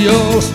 Dios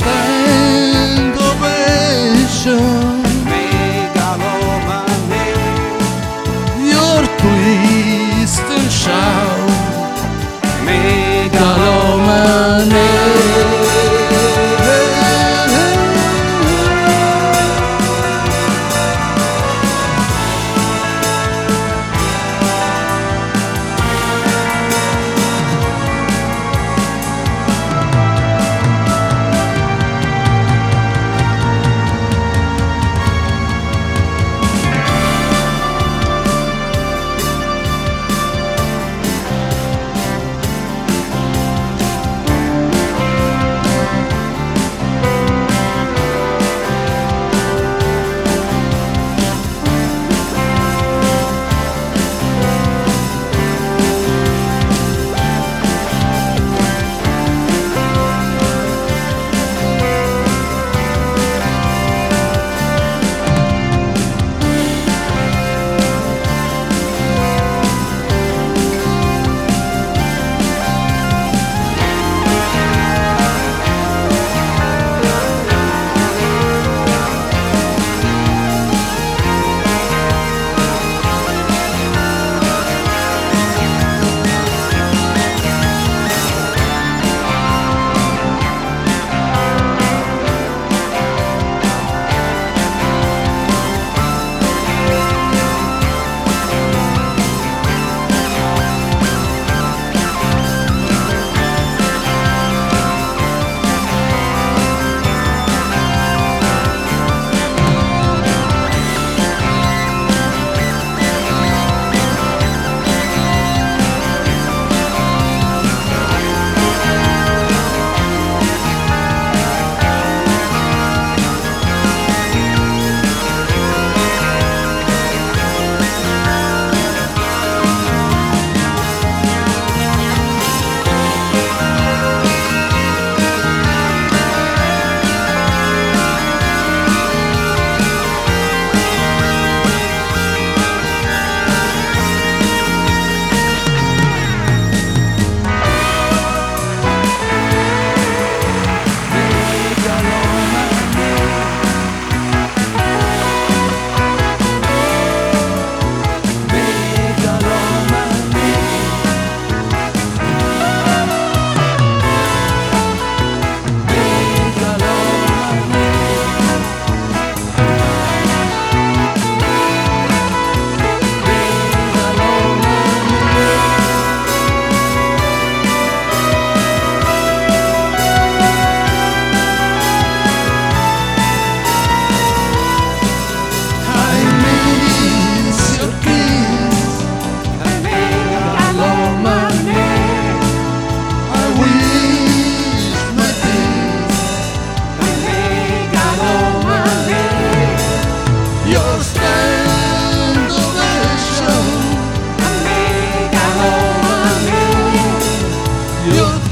you.